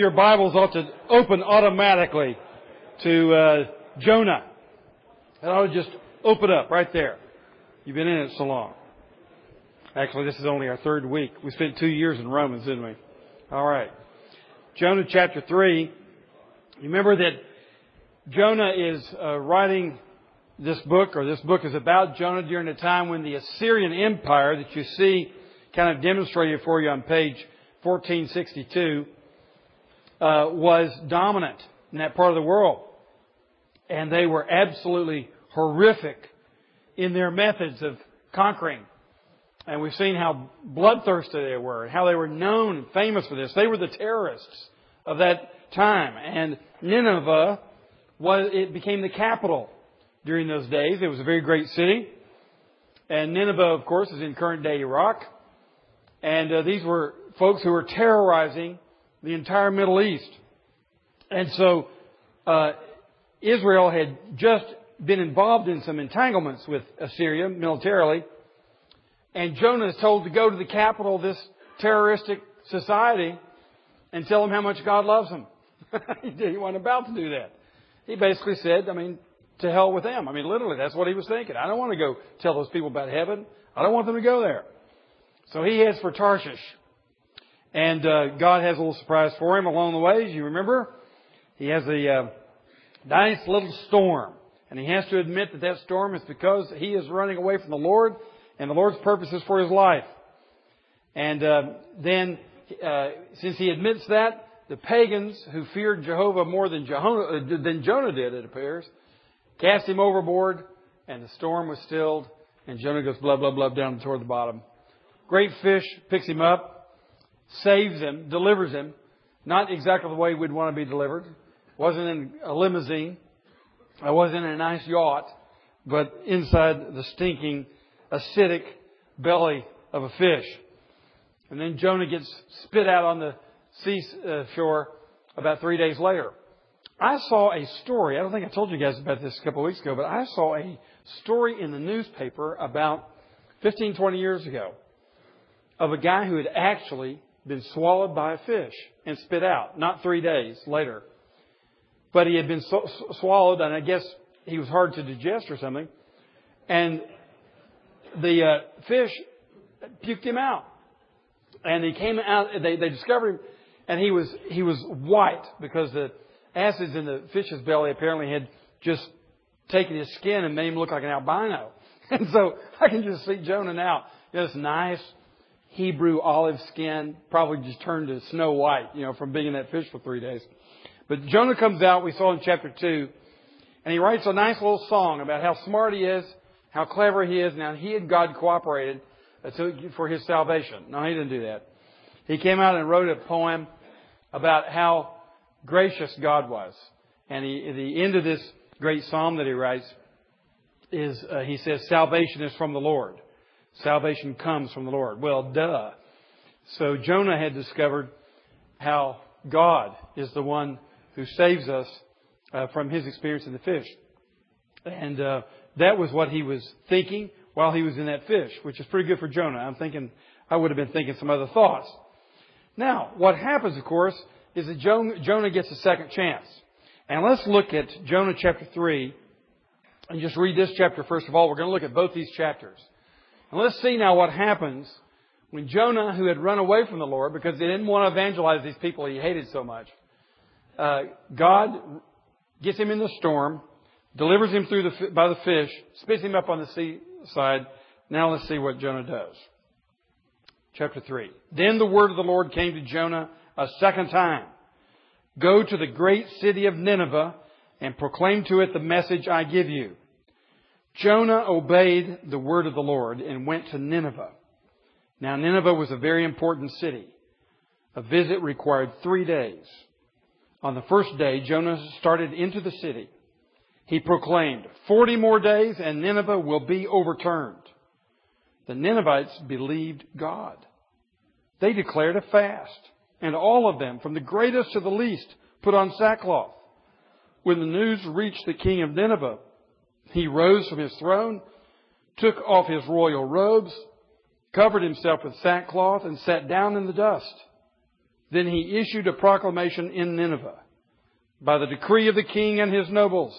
Your Bibles ought to open automatically to uh, Jonah. It ought to just open up right there. You've been in it so long. Actually, this is only our third week. We spent two years in Romans, didn't we? All right. Jonah chapter 3. You remember that Jonah is uh, writing this book, or this book is about Jonah during a time when the Assyrian Empire that you see kind of demonstrated for you on page 1462 uh, was dominant in that part of the world. And they were absolutely horrific in their methods of conquering. And we've seen how bloodthirsty they were, and how they were known and famous for this. They were the terrorists of that time. And Nineveh was, it became the capital during those days. It was a very great city. And Nineveh, of course, is in current day Iraq. And uh, these were folks who were terrorizing the entire Middle East. And so, uh, Israel had just been involved in some entanglements with Assyria militarily. And Jonah is told to go to the capital of this terroristic society and tell them how much God loves them. he wasn't about to do that. He basically said, I mean, to hell with them. I mean, literally, that's what he was thinking. I don't want to go tell those people about heaven. I don't want them to go there. So he heads for Tarshish. And uh, God has a little surprise for him along the way. As you remember, he has a uh, nice little storm. And he has to admit that that storm is because he is running away from the Lord and the Lord's purposes for his life. And uh, then, uh, since he admits that, the pagans who feared Jehovah more than, uh, than Jonah did, it appears, cast him overboard, and the storm was stilled, and Jonah goes blah, blah, blah down toward the bottom. Great fish picks him up, saves him, delivers him. Not exactly the way we'd want to be delivered. Wasn't in a limousine. I wasn't in a nice yacht, but inside the stinking, acidic belly of a fish. And then Jonah gets spit out on the seashore about three days later. I saw a story. I don't think I told you guys about this a couple of weeks ago, but I saw a story in the newspaper about 15, 20 years ago of a guy who had actually been swallowed by a fish and spit out, not three days later. But he had been so, swallowed, and I guess he was hard to digest or something. And the uh, fish puked him out. And he came out, they, they discovered him, and he was, he was white because the acids in the fish's belly apparently had just taken his skin and made him look like an albino. And so I can just see Jonah now, this nice, Hebrew olive skin, probably just turned to snow white, you know, from being in that fish for three days. But Jonah comes out, we saw in chapter 2, and he writes a nice little song about how smart he is, how clever he is. Now, he and God cooperated for his salvation. No, he didn't do that. He came out and wrote a poem about how gracious God was. And he, the end of this great psalm that he writes is, uh, he says, salvation is from the Lord. Salvation comes from the Lord. Well, duh. So Jonah had discovered how God is the one who saves us uh, from his experience in the fish. And uh, that was what he was thinking while he was in that fish, which is pretty good for Jonah. I'm thinking, I would have been thinking some other thoughts. Now, what happens, of course, is that Jonah gets a second chance. And let's look at Jonah chapter 3 and just read this chapter first of all. We're going to look at both these chapters. And let's see now what happens when Jonah, who had run away from the Lord because he didn't want to evangelize these people he hated so much, uh, God gets him in the storm, delivers him through the, by the fish, spits him up on the seaside. Now let's see what Jonah does. Chapter 3. Then the word of the Lord came to Jonah a second time. Go to the great city of Nineveh and proclaim to it the message I give you. Jonah obeyed the word of the Lord and went to Nineveh. Now, Nineveh was a very important city. A visit required three days. On the first day, Jonah started into the city. He proclaimed, 40 more days and Nineveh will be overturned. The Ninevites believed God. They declared a fast, and all of them, from the greatest to the least, put on sackcloth. When the news reached the king of Nineveh, he rose from his throne, took off his royal robes, covered himself with sackcloth, and sat down in the dust. Then he issued a proclamation in Nineveh. By the decree of the king and his nobles,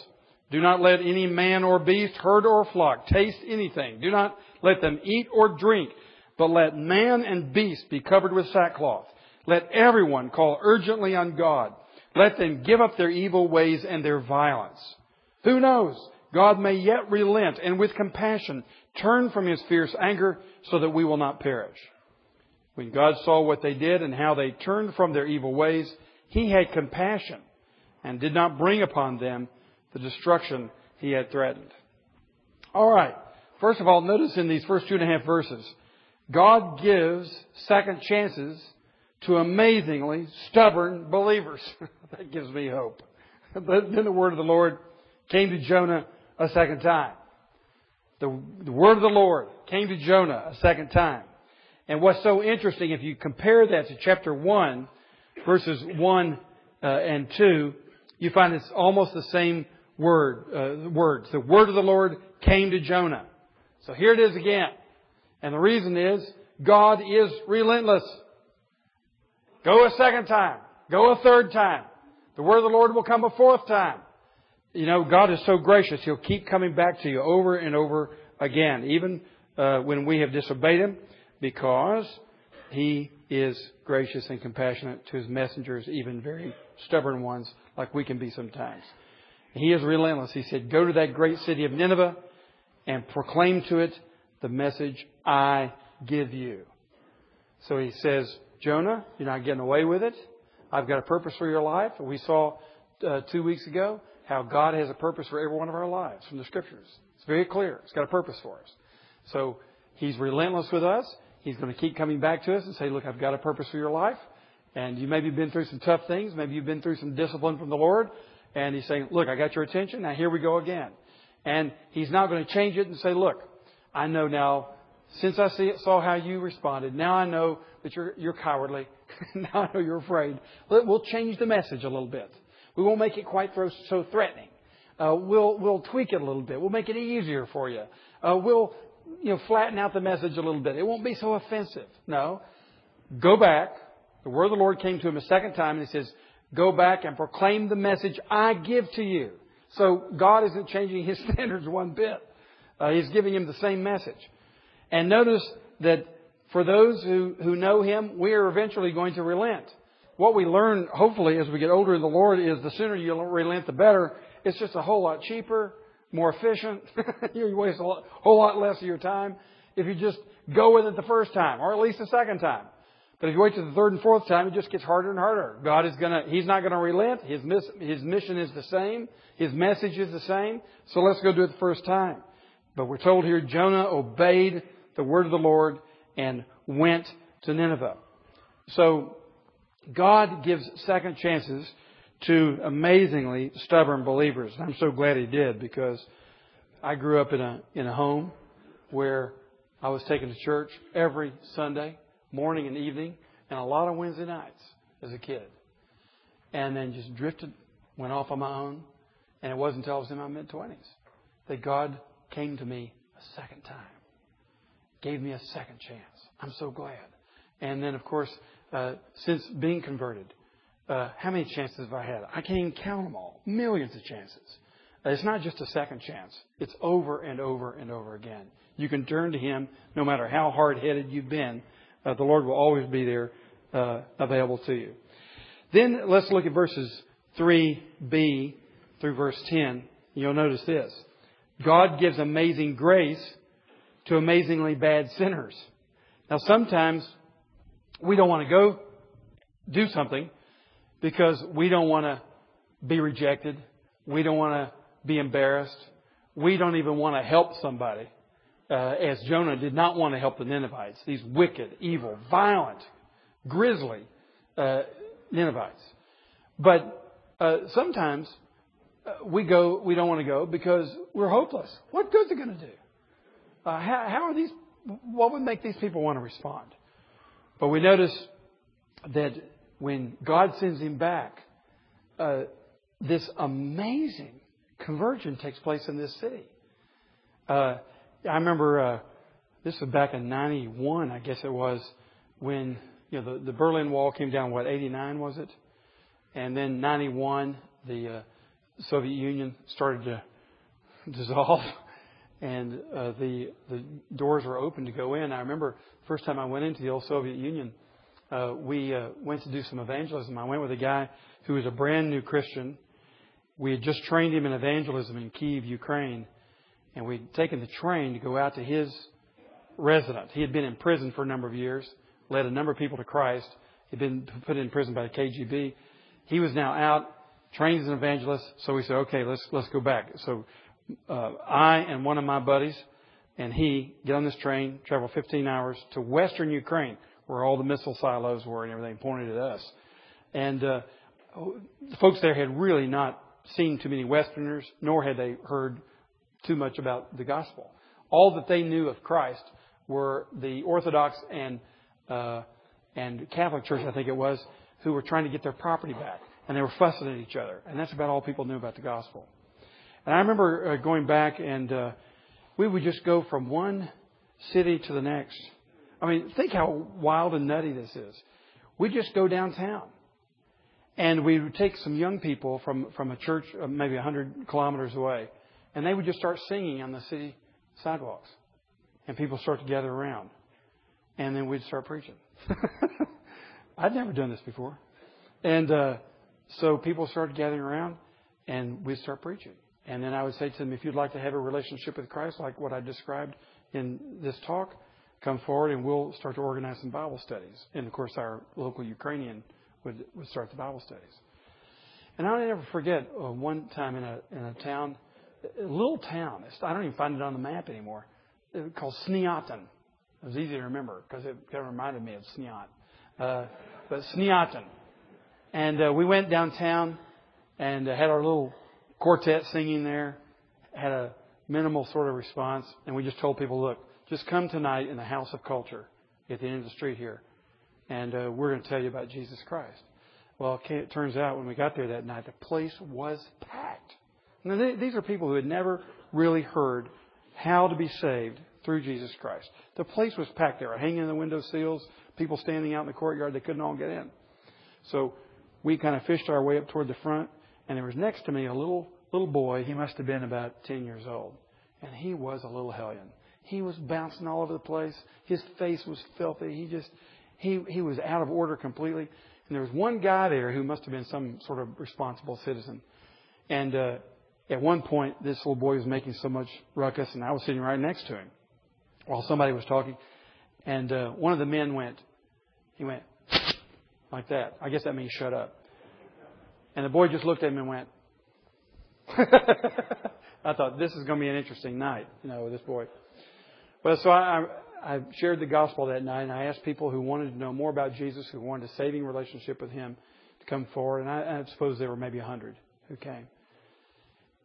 do not let any man or beast, herd or flock taste anything. Do not let them eat or drink, but let man and beast be covered with sackcloth. Let everyone call urgently on God. Let them give up their evil ways and their violence. Who knows? God may yet relent and with compassion turn from his fierce anger so that we will not perish. When God saw what they did and how they turned from their evil ways, he had compassion and did not bring upon them the destruction he had threatened. All right. First of all, notice in these first two and a half verses, God gives second chances to amazingly stubborn believers. that gives me hope. then the word of the Lord came to Jonah a second time. The, the word of the Lord came to Jonah a second time. And what's so interesting, if you compare that to chapter 1, verses 1 uh, and 2, you find it's almost the same word, uh, words. The word of the Lord came to Jonah. So here it is again. And the reason is, God is relentless. Go a second time. Go a third time. The word of the Lord will come a fourth time. You know, God is so gracious. He'll keep coming back to you over and over again, even uh, when we have disobeyed Him, because He is gracious and compassionate to His messengers, even very stubborn ones, like we can be sometimes. He is relentless. He said, Go to that great city of Nineveh and proclaim to it the message I give you. So he says, Jonah, you're not getting away with it. I've got a purpose for your life. We saw uh, two weeks ago how God has a purpose for every one of our lives from the scriptures. It's very clear. It's got a purpose for us. So he's relentless with us. He's going to keep coming back to us and say, look, I've got a purpose for your life. And you maybe been through some tough things. Maybe you've been through some discipline from the Lord. And he's saying, look, I got your attention. Now here we go again. And he's now going to change it and say, look, I know now, since I see, saw how you responded, now I know that you're, you're cowardly. now I know you're afraid. We'll change the message a little bit. We won't make it quite so threatening. Uh, we'll, we'll tweak it a little bit. We'll make it easier for you. Uh, we'll, you know, flatten out the message a little bit. It won't be so offensive. No. Go back. The word of the Lord came to him a second time and he says, go back and proclaim the message I give to you. So God isn't changing his standards one bit. Uh, he's giving him the same message. And notice that for those who, who know him, we are eventually going to relent. What we learn, hopefully, as we get older in the Lord is the sooner you relent, the better. It's just a whole lot cheaper, more efficient. you waste a lot, whole lot less of your time if you just go with it the first time, or at least the second time. But if you wait to the third and fourth time, it just gets harder and harder. God is gonna, He's not gonna relent. His, miss, His mission is the same. His message is the same. So let's go do it the first time. But we're told here Jonah obeyed the word of the Lord and went to Nineveh. So God gives second chances to amazingly stubborn believers. I'm so glad He did because I grew up in a in a home where I was taken to church every Sunday morning and evening, and a lot of Wednesday nights as a kid. And then just drifted, went off on my own. And it wasn't until I was in my mid 20s that God came to me a second time, gave me a second chance. I'm so glad. And then, of course, uh, since being converted, uh, how many chances have I had? I can't even count them all. Millions of chances. It's not just a second chance. It's over and over and over again. You can turn to Him no matter how hard headed you've been uh, the Lord will always be there uh, available to you. Then let's look at verses 3b through verse 10. You'll notice this. God gives amazing grace to amazingly bad sinners. Now sometimes we don't want to go do something because we don't want to be rejected. We don't want to be embarrassed. We don't even want to help somebody uh, as Jonah did not want to help the Ninevites, these wicked, evil, violent, grisly uh, Ninevites. But uh, sometimes uh, we go, we don't want to go because we're hopeless. What good is it going to do? Uh, how, how are these? What would make these people want to respond? But we notice that when God sends him back, uh, this amazing conversion takes place in this city. Uh, I remember uh, this was back in '91, I guess it was, when you know, the, the Berlin Wall came down, what, 89 was it? And then 91, the uh, Soviet Union started to dissolve and uh, the the doors were open to go in. I remember the first time I went into the old Soviet Union, uh, we uh, went to do some evangelism. I went with a guy who was a brand new Christian. We had just trained him in evangelism in Kiev, Ukraine, and we'd taken the train to go out to his residence. He had been in prison for a number of years, led a number of people to Christ. He'd been put in prison by the KGB. He was now out, trained as an evangelist. So we said, okay, let's let's go back. So uh, I and one of my buddies and he get on this train, travel 15 hours to western Ukraine, where all the missile silos were and everything pointed at us. And uh, the folks there had really not seen too many Westerners, nor had they heard too much about the gospel. All that they knew of Christ were the Orthodox and uh, and Catholic Church, I think it was, who were trying to get their property back, and they were fussing at each other, and that's about all people knew about the gospel. And I remember uh, going back and uh, we would just go from one city to the next. I mean, think how wild and nutty this is. We just go downtown. And we would take some young people from, from a church uh, maybe 100 kilometers away, and they would just start singing on the city sidewalks. And people start to gather around. And then we'd start preaching. I'd never done this before. And uh, so people started gathering around, and we'd start preaching. And then I would say to them, if you'd like to have a relationship with Christ, like what I described in this talk, come forward and we'll start to organize some Bible studies. And of course, our local Ukrainian would, would start the Bible studies. And I'll never forget uh, one time in a, in a town, a little town, I don't even find it on the map anymore, It called Sniatin. It was easy to remember because it kind of reminded me of Sniat. Uh, but Sniatin. And uh, we went downtown and uh, had our little quartet singing there, had a minimal sort of response, and we just told people, look, just come tonight in the House of Culture at the end of the street here, and uh, we're going to tell you about Jesus Christ. Well, it turns out when we got there that night, the place was packed. Now, they, these are people who had never really heard how to be saved through Jesus Christ. The place was packed. There were hanging in the window sills, people standing out in the courtyard. They couldn't all get in. So we kind of fished our way up toward the front, and there was next to me a little little boy. He must have been about 10 years old. And he was a little hellion. He was bouncing all over the place. His face was filthy. He just, he, he was out of order completely. And there was one guy there who must have been some sort of responsible citizen. And uh, at one point, this little boy was making so much ruckus, and I was sitting right next to him while somebody was talking. And uh, one of the men went, he went like that. I guess that means shut up. And the boy just looked at him and went. I thought this is going to be an interesting night, you know, with this boy. Well, so I, I, shared the gospel that night, and I asked people who wanted to know more about Jesus, who wanted a saving relationship with Him, to come forward. And I, I suppose there were maybe a hundred who came.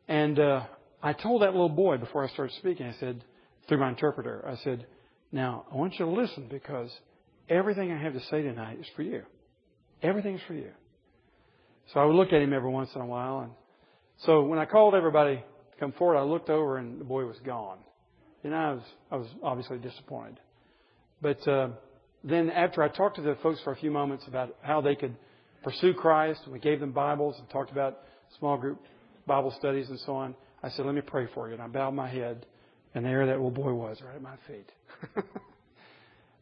And uh, I told that little boy before I started speaking, I said, through my interpreter, I said, now I want you to listen because everything I have to say tonight is for you. Everything's for you. So I would look at him every once in a while, and so when I called everybody to come forward, I looked over and the boy was gone. And I was I was obviously disappointed. But uh, then after I talked to the folks for a few moments about how they could pursue Christ, and we gave them Bibles and talked about small group Bible studies and so on, I said, "Let me pray for you." And I bowed my head, and there that little boy was right at my feet.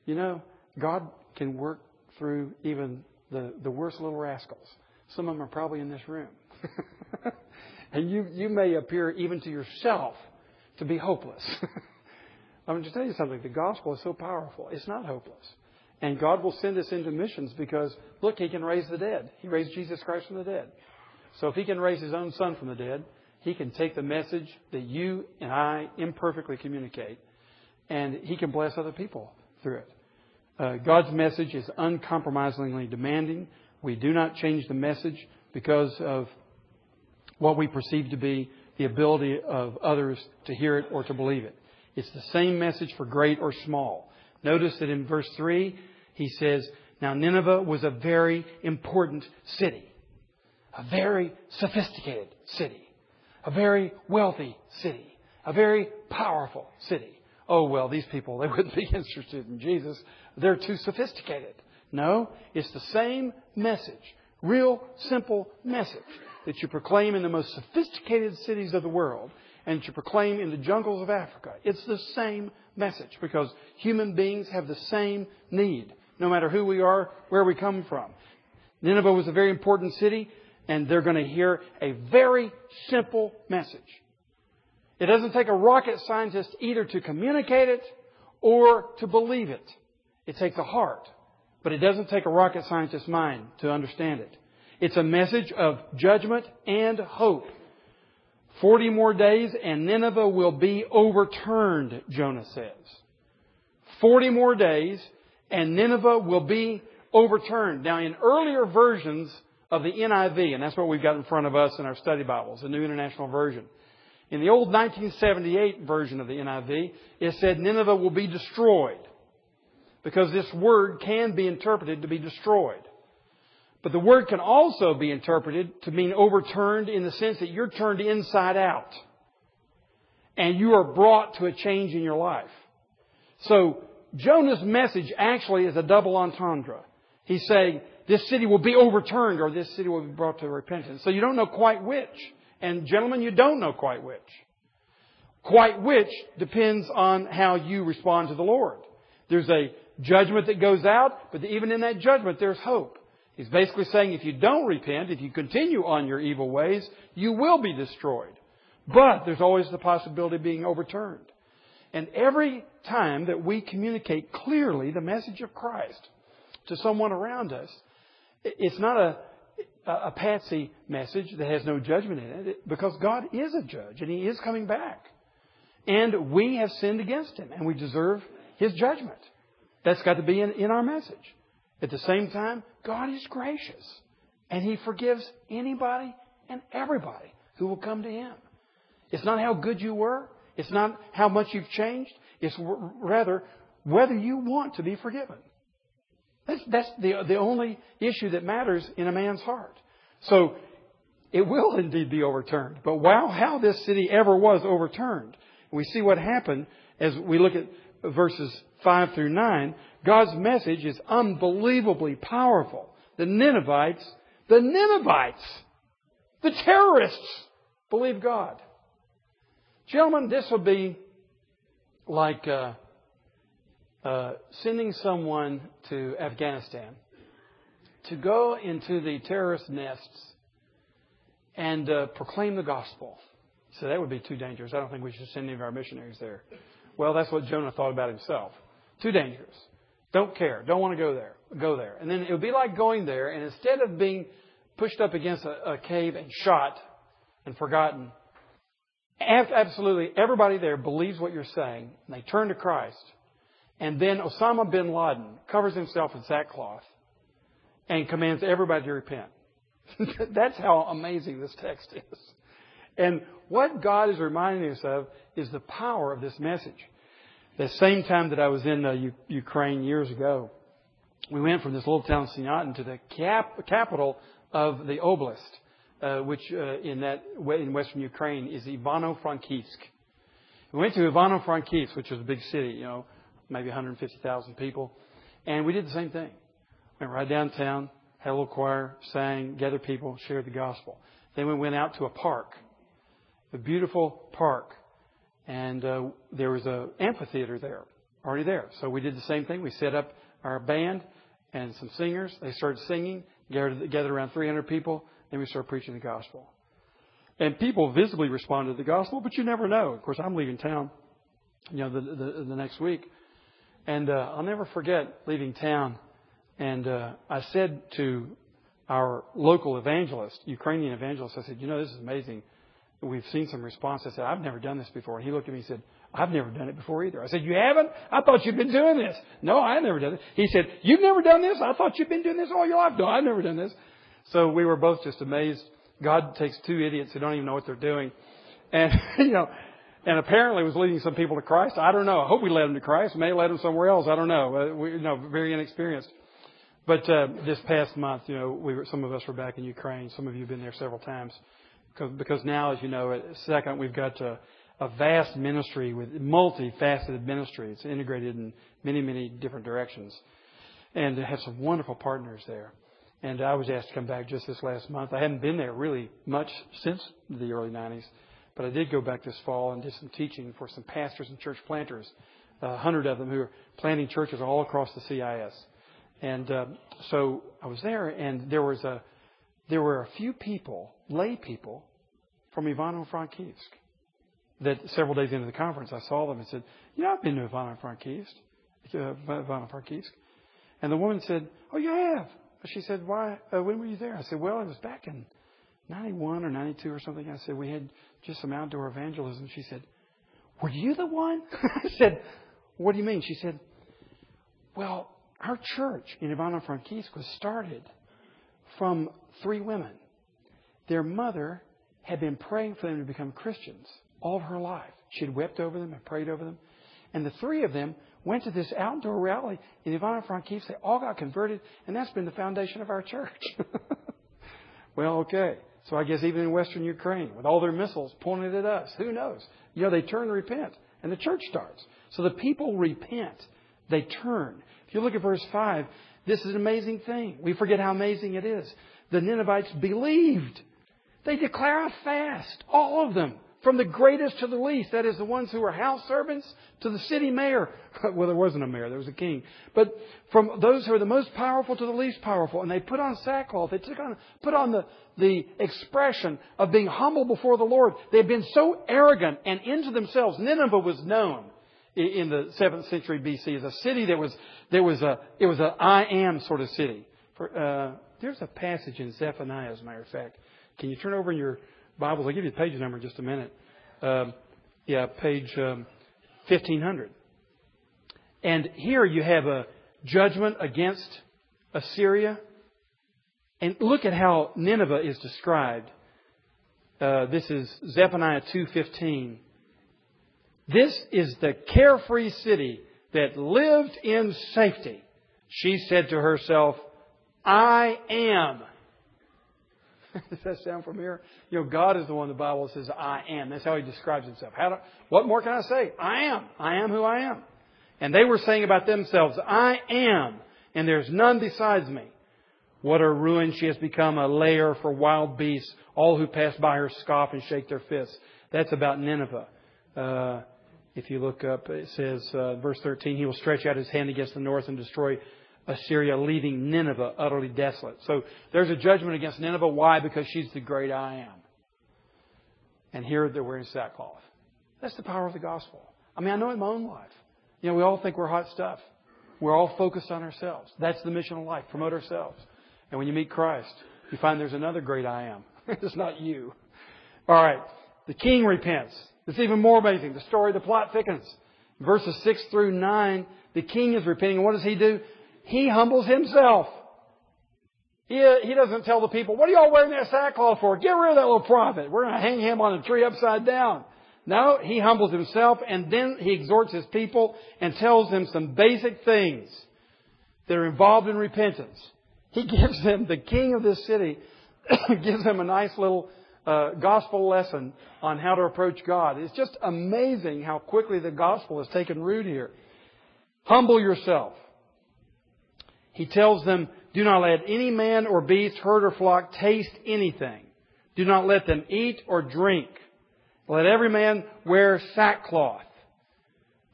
you know, God can work through even the, the worst little rascals. Some of them are probably in this room. and you, you may appear even to yourself to be hopeless. I'm going to tell you something. The gospel is so powerful. It's not hopeless. And God will send us into missions because, look, He can raise the dead. He raised Jesus Christ from the dead. So if He can raise His own Son from the dead, He can take the message that you and I imperfectly communicate, and He can bless other people through it. Uh, God's message is uncompromisingly demanding. We do not change the message because of what we perceive to be the ability of others to hear it or to believe it. It's the same message for great or small. Notice that in verse 3, he says, Now Nineveh was a very important city, a very sophisticated city, a very wealthy city, a very powerful city. Oh, well, these people, they wouldn't be interested in Jesus. They're too sophisticated. No, it's the same message. Real simple message that you proclaim in the most sophisticated cities of the world and that you proclaim in the jungles of Africa. It's the same message because human beings have the same need, no matter who we are, where we come from. Nineveh was a very important city, and they're going to hear a very simple message. It doesn't take a rocket scientist either to communicate it or to believe it. It takes a heart. But it doesn't take a rocket scientist's mind to understand it. It's a message of judgment and hope. Forty more days and Nineveh will be overturned, Jonah says. Forty more days and Nineveh will be overturned. Now, in earlier versions of the NIV, and that's what we've got in front of us in our study Bibles, the New International Version. In the old 1978 version of the NIV, it said Nineveh will be destroyed. Because this word can be interpreted to be destroyed. But the word can also be interpreted to mean overturned in the sense that you're turned inside out. And you are brought to a change in your life. So, Jonah's message actually is a double entendre. He's saying, this city will be overturned or this city will be brought to repentance. So you don't know quite which. And gentlemen, you don't know quite which. Quite which depends on how you respond to the Lord. There's a judgment that goes out, but even in that judgment, there's hope. He's basically saying if you don't repent, if you continue on your evil ways, you will be destroyed. But there's always the possibility of being overturned. And every time that we communicate clearly the message of Christ to someone around us, it's not a, a patsy message that has no judgment in it because God is a judge and He is coming back. And we have sinned against Him and we deserve His judgment. That's got to be in, in our message. At the same time, God is gracious and He forgives anybody and everybody who will come to Him. It's not how good you were. It's not how much you've changed. It's rather whether you want to be forgiven. That's, that's the, the only issue that matters in a man's heart. So, it will indeed be overturned. But wow, how this city ever was overturned. We see what happened as we look at verses 5 through 9. God's message is unbelievably powerful. The Ninevites, the Ninevites, the terrorists believe God. Gentlemen, this will be like uh, uh, sending someone to Afghanistan to go into the terrorist nests and uh, proclaim the gospel. So that would be too dangerous. I don't think we should send any of our missionaries there. Well, that's what Jonah thought about himself. Too dangerous. Don't care. Don't want to go there. Go there. And then it would be like going there, and instead of being pushed up against a, a cave and shot and forgotten, absolutely everybody there believes what you're saying, and they turn to Christ. And then Osama bin Laden covers himself in sackcloth and commands everybody to repent. That's how amazing this text is. And what God is reminding us of is the power of this message. The same time that I was in uh, U- Ukraine years ago, we went from this little town Sniatin to the cap- capital of the oblast, uh, which uh, in that in western Ukraine is Ivano-Frankivsk. We went to Ivano-Frankivsk, which was a big city, you know, maybe 150,000 people. And we did the same thing. Went right downtown, had a little choir, sang, gathered people, shared the gospel. Then we went out to a park, a beautiful park, and uh, there was an amphitheater there, already there. So we did the same thing. We set up our band and some singers. They started singing, gathered, gathered around 300 people. and we started preaching the gospel. And people visibly responded to the gospel, but you never know. Of course, I'm leaving town, you know, the, the, the next week. And uh, I'll never forget leaving town. And uh, I said to our local evangelist, Ukrainian evangelist, I said, you know, this is amazing. We've seen some response. I said, I've never done this before. And he looked at me and said, I've never done it before either. I said, you haven't? I thought you'd been doing this. No, I've never done it. He said, you've never done this? I thought you'd been doing this all your life. No, I've never done this. So we were both just amazed. God takes two idiots who don't even know what they're doing. And, you know, and apparently was leading some people to Christ. I don't know. I hope we led them to Christ. May led them somewhere else. I don't know. Uh, we, you know, very inexperienced. But uh, this past month, you know, we were, some of us were back in Ukraine. Some of you have been there several times. Because, now, as you know, second, we've got a, a vast ministry with multifaceted ministry. It's integrated in many, many different directions. and have some wonderful partners there. And I was asked to come back just this last month. I hadn't been there really much since the early 90s, but I did go back this fall and did some teaching for some pastors and church planters, a hundred of them who are planting churches all across the CIS. And uh, so I was there, and there was a there were a few people, lay people, from Ivano-Frankivsk. That several days into the conference, I saw them and said, "You know, I've been to Ivano-Frankivsk." Uh, Ivano-Frankivsk. And the woman said, "Oh, you have." She said, "Why? Uh, when were you there?" I said, "Well, it was back in '91 or '92 or something." I said, "We had just some outdoor evangelism." She said, "Were you the one?" I said, "What do you mean?" She said, "Well, our church in Ivano-Frankivsk was started from three women. Their mother had been praying for them to become Christians all her life. She had wept over them and prayed over them. And the three of them went to this outdoor rally in Ivano-Frankivsk. They all got converted, and that's been the foundation of our church. well, okay. So I guess even in Western Ukraine, with all their missiles pointed at us, who knows? You know, they turn and repent, and the church starts. So the people repent. They turn. If you look at verse 5, this is an amazing thing. We forget how amazing it is. The Ninevites believed. They declare a fast, all of them, from the greatest to the least. That is, the ones who were house servants to the city mayor. well, there wasn't a mayor, there was a king. But from those who are the most powerful to the least powerful. And they put on sackcloth. They took on, put on the, the expression of being humble before the Lord. They had been so arrogant and into themselves. Nineveh was known in the seventh century BC as a city that was there was a it was a I am sort of city. For, uh, there's a passage in Zephaniah, as a matter of fact. Can you turn over in your Bibles? I'll give you the page number in just a minute. Um, yeah, page um, 1500. And here you have a judgment against Assyria. And look at how Nineveh is described. Uh, this is Zephaniah 2:15. This is the carefree city that lived in safety. She said to herself, I am. Does that sound familiar? You know, God is the one the Bible says, I am. That's how He describes Himself. How do, what more can I say? I am. I am who I am. And they were saying about themselves, I am, and there's none besides me. What a ruin she has become, a lair for wild beasts. All who pass by her scoff and shake their fists. That's about Nineveh. Uh, if you look up, it says, uh, verse 13, he will stretch out his hand against the north and destroy Assyria, leaving Nineveh utterly desolate. So there's a judgment against Nineveh. Why? Because she's the great I am. And here they're wearing sackcloth. That's the power of the gospel. I mean, I know in my own life. You know, we all think we're hot stuff. We're all focused on ourselves. That's the mission of life. Promote ourselves. And when you meet Christ, you find there's another great I am. it's not you. All right. The king repents. It's even more amazing. The story, the plot thickens. Verses 6 through 9, the king is repenting. What does he do? He humbles himself. He, he doesn't tell the people, what are y'all wearing that sackcloth for? Get rid of that little prophet. We're going to hang him on a tree upside down. No, he humbles himself and then he exhorts his people and tells them some basic things that are involved in repentance. He gives them, the king of this city, gives them a nice little uh, gospel lesson on how to approach God. It's just amazing how quickly the gospel has taken root here. Humble yourself. He tells them, do not let any man or beast, herd or flock taste anything. Do not let them eat or drink. Let every man wear sackcloth.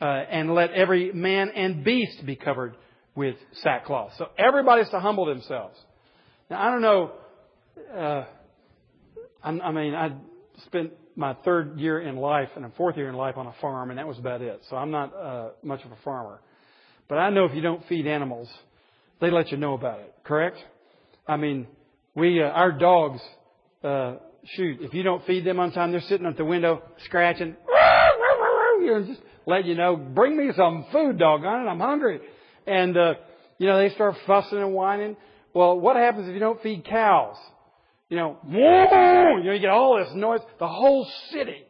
Uh, and let every man and beast be covered with sackcloth. So everybody's to humble themselves. Now I don't know, uh, I mean, I spent my third year in life and a fourth year in life on a farm, and that was about it. So I'm not uh, much of a farmer. But I know if you don't feed animals, they let you know about it. Correct? I mean, we uh, our dogs. Uh, shoot, if you don't feed them on time, they're sitting at the window scratching, know, just let you know, bring me some food, doggone it, I'm hungry. And uh, you know, they start fussing and whining. Well, what happens if you don't feed cows? You know, you know, you get all this noise. The whole city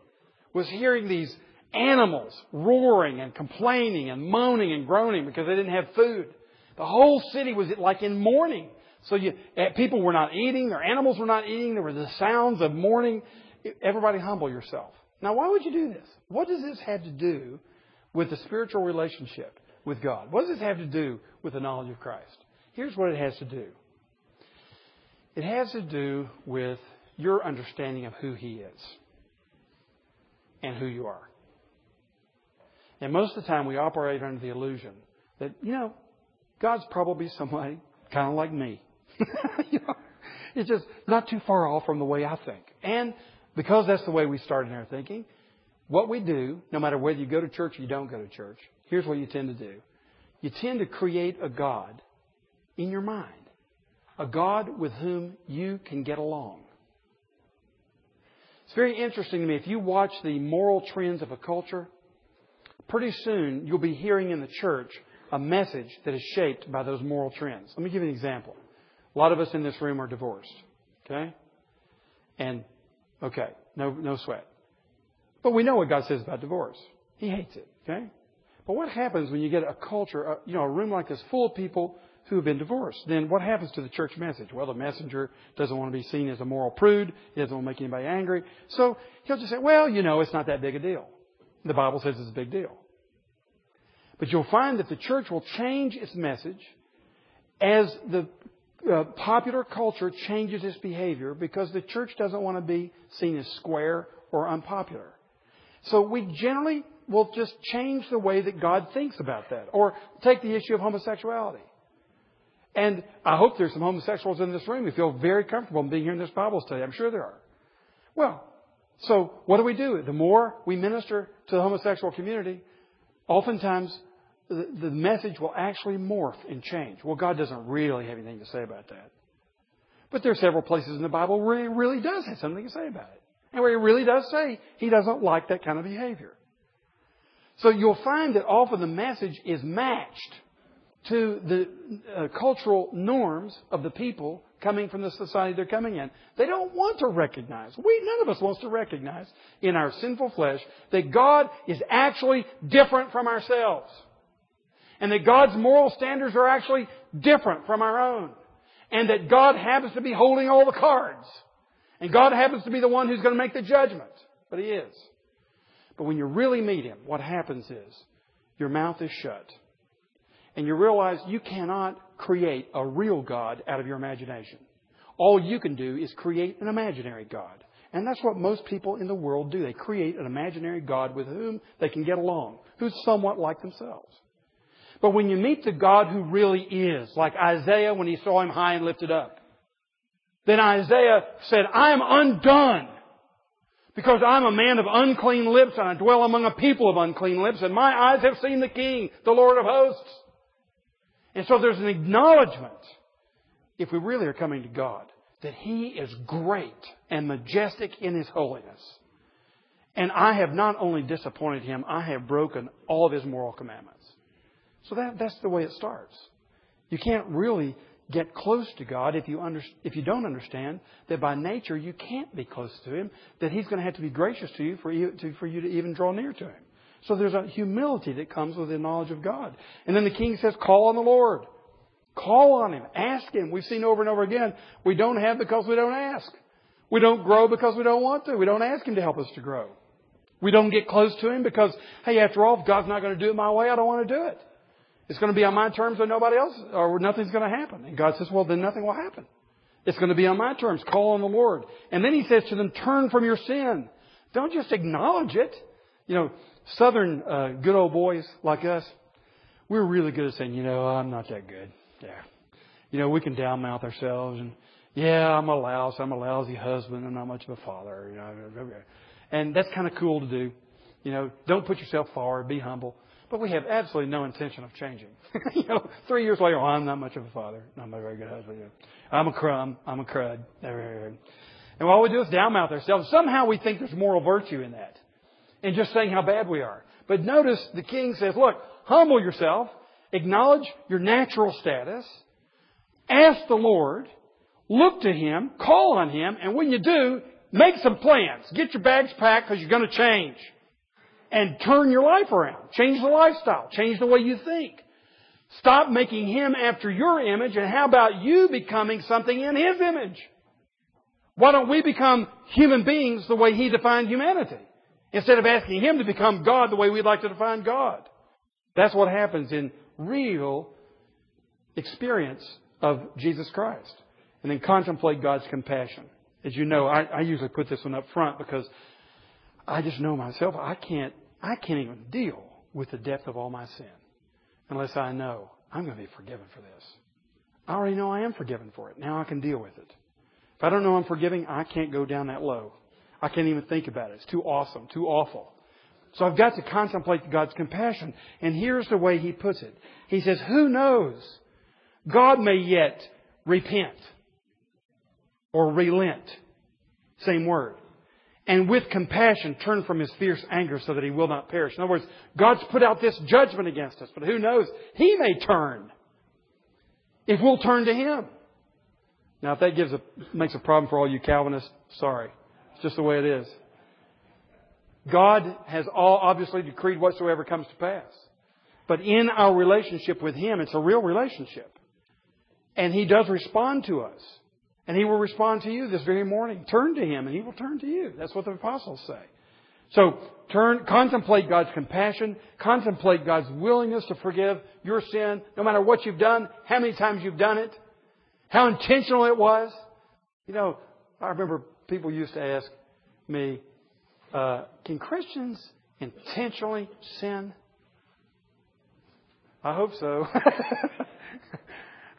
was hearing these animals roaring and complaining and moaning and groaning because they didn't have food. The whole city was like in mourning. So you, eh, people were not eating, their animals were not eating, there were the sounds of mourning. Everybody humble yourself. Now why would you do this? What does this have to do with the spiritual relationship with God? What does this have to do with the knowledge of Christ? Here's what it has to do. It has to do with your understanding of who He is and who you are. And most of the time we operate under the illusion that, you know, God's probably somebody kind of like me. you know, it's just not too far off from the way I think. And because that's the way we start in our thinking, what we do, no matter whether you go to church or you don't go to church, here's what you tend to do. You tend to create a God in your mind. A God with whom you can get along. It's very interesting to me. If you watch the moral trends of a culture, pretty soon you'll be hearing in the church a message that is shaped by those moral trends. Let me give you an example. A lot of us in this room are divorced. Okay? And, okay, no, no sweat. But we know what God says about divorce. He hates it. Okay? But what happens when you get a culture, you know, a room like this full of people who have been divorced? Then what happens to the church message? Well, the messenger doesn't want to be seen as a moral prude. He doesn't want to make anybody angry. So he'll just say, well, you know, it's not that big a deal. The Bible says it's a big deal. But you'll find that the church will change its message as the uh, popular culture changes its behavior because the church doesn't want to be seen as square or unpopular. So we generally will just change the way that God thinks about that. Or take the issue of homosexuality. And I hope there's some homosexuals in this room who feel very comfortable being here in this Bible study. I'm sure there are. Well, so what do we do? The more we minister to the homosexual community, oftentimes the, the message will actually morph and change. Well, God doesn't really have anything to say about that. But there are several places in the Bible where He really does have something to say about it. And where He really does say He doesn't like that kind of behavior. So you'll find that often the message is matched to the uh, cultural norms of the people coming from the society they're coming in. They don't want to recognize. We, none of us wants to recognize in our sinful flesh that God is actually different from ourselves. And that God's moral standards are actually different from our own. And that God happens to be holding all the cards. And God happens to be the one who's going to make the judgment. But He is. But when you really meet Him, what happens is your mouth is shut and you realize you cannot create a real God out of your imagination. All you can do is create an imaginary God. And that's what most people in the world do. They create an imaginary God with whom they can get along, who's somewhat like themselves. But when you meet the God who really is, like Isaiah when he saw him high and lifted up, then Isaiah said, I am undone because I'm a man of unclean lips and I dwell among a people of unclean lips and my eyes have seen the King, the Lord of hosts. And so there's an acknowledgement, if we really are coming to God, that He is great and majestic in His holiness. And I have not only disappointed Him, I have broken all of His moral commandments. So that, that's the way it starts. You can't really get close to God if you, under, if you don't understand that by nature you can't be close to Him, that He's going to have to be gracious to you for you to, for you to even draw near to Him. So there's a humility that comes with the knowledge of God. And then the king says, call on the Lord. Call on Him. Ask Him. We've seen over and over again, we don't have because we don't ask. We don't grow because we don't want to. We don't ask Him to help us to grow. We don't get close to Him because, hey, after all, if God's not going to do it my way, I don't want to do it. It's going to be on my terms or nobody else, or nothing's going to happen. And God says, well, then nothing will happen. It's going to be on my terms. Call on the Lord. And then He says to them, turn from your sin. Don't just acknowledge it. You know, Southern uh, good old boys like us, we're really good at saying, you know, I'm not that good. Yeah. You know, we can downmouth ourselves and, yeah, I'm a louse. I'm a lousy husband. I'm not much of a father. You know, and that's kind of cool to do. You know, don't put yourself forward. Be humble. But we have absolutely no intention of changing. you know, three years later, oh, I'm not much of a father. I'm a very good husband. I'm a crumb. I'm a crud. And all we do is downmouth ourselves. Somehow we think there's moral virtue in that and just saying how bad we are. But notice the king says, look, humble yourself, acknowledge your natural status, ask the Lord, look to Him, call on Him, and when you do, make some plans. Get your bags packed because you're going to change. And turn your life around. Change the lifestyle. Change the way you think. Stop making Him after your image, and how about you becoming something in His image? Why don't we become human beings the way He defined humanity? Instead of asking Him to become God the way we'd like to define God. That's what happens in real experience of Jesus Christ. And then contemplate God's compassion. As you know, I, I usually put this one up front because I just know myself. I can't, I can't even deal with the depth of all my sin unless I know I'm going to be forgiven for this. I already know I am forgiven for it. Now I can deal with it. If I don't know I'm forgiving, I can't go down that low. I can't even think about it. It's too awesome, too awful. So I've got to contemplate God's compassion. And here's the way he puts it. He says, who knows? God may yet repent or relent. Same word. And with compassion turn from his fierce anger so that he will not perish. In other words, God's put out this judgment against us, but who knows? He may turn. If we'll turn to him. Now if that gives a, makes a problem for all you Calvinists, sorry. Just the way it is. God has all obviously decreed whatsoever comes to pass. But in our relationship with Him, it's a real relationship. And He does respond to us. And He will respond to you this very morning. Turn to Him and He will turn to you. That's what the apostles say. So turn, contemplate God's compassion, contemplate God's willingness to forgive your sin, no matter what you've done, how many times you've done it, how intentional it was. You know, I remember people used to ask me, uh, can Christians intentionally sin? I hope so.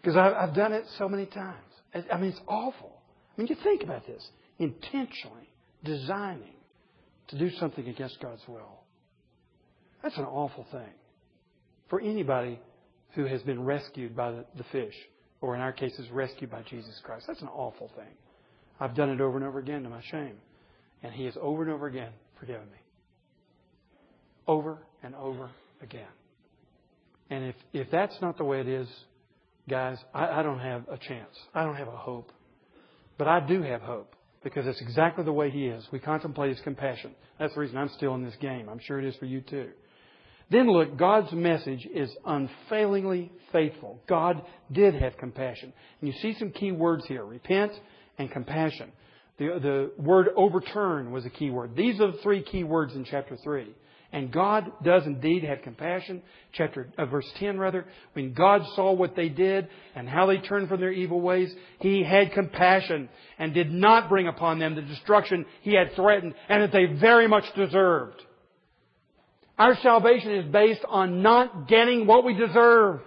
Because I've done it so many times. I mean, it's awful. I mean, you think about this. Intentionally designing to do something against God's will. That's an awful thing for anybody who has been rescued by the, the fish, or in our cases, rescued by Jesus Christ. That's an awful thing. I've done it over and over again to my shame. And He has over and over again forgiven me. Over and over again. And if, if that's not the way it is, guys, I, I don't have a chance. I don't have a hope. But I do have hope because it's exactly the way He is. We contemplate His compassion. That's the reason I'm still in this game. I'm sure it is for you too. Then look, God's message is unfailingly faithful. God did have compassion. And you see some key words here repent and compassion. The, the word overturn was a key word. These are the three key words in chapter 3. And God does indeed have compassion. Chapter, uh, verse 10 rather, when God saw what they did and how they turned from their evil ways, He had compassion and did not bring upon them the destruction He had threatened and that they very much deserved. Our salvation is based on not getting what we deserve,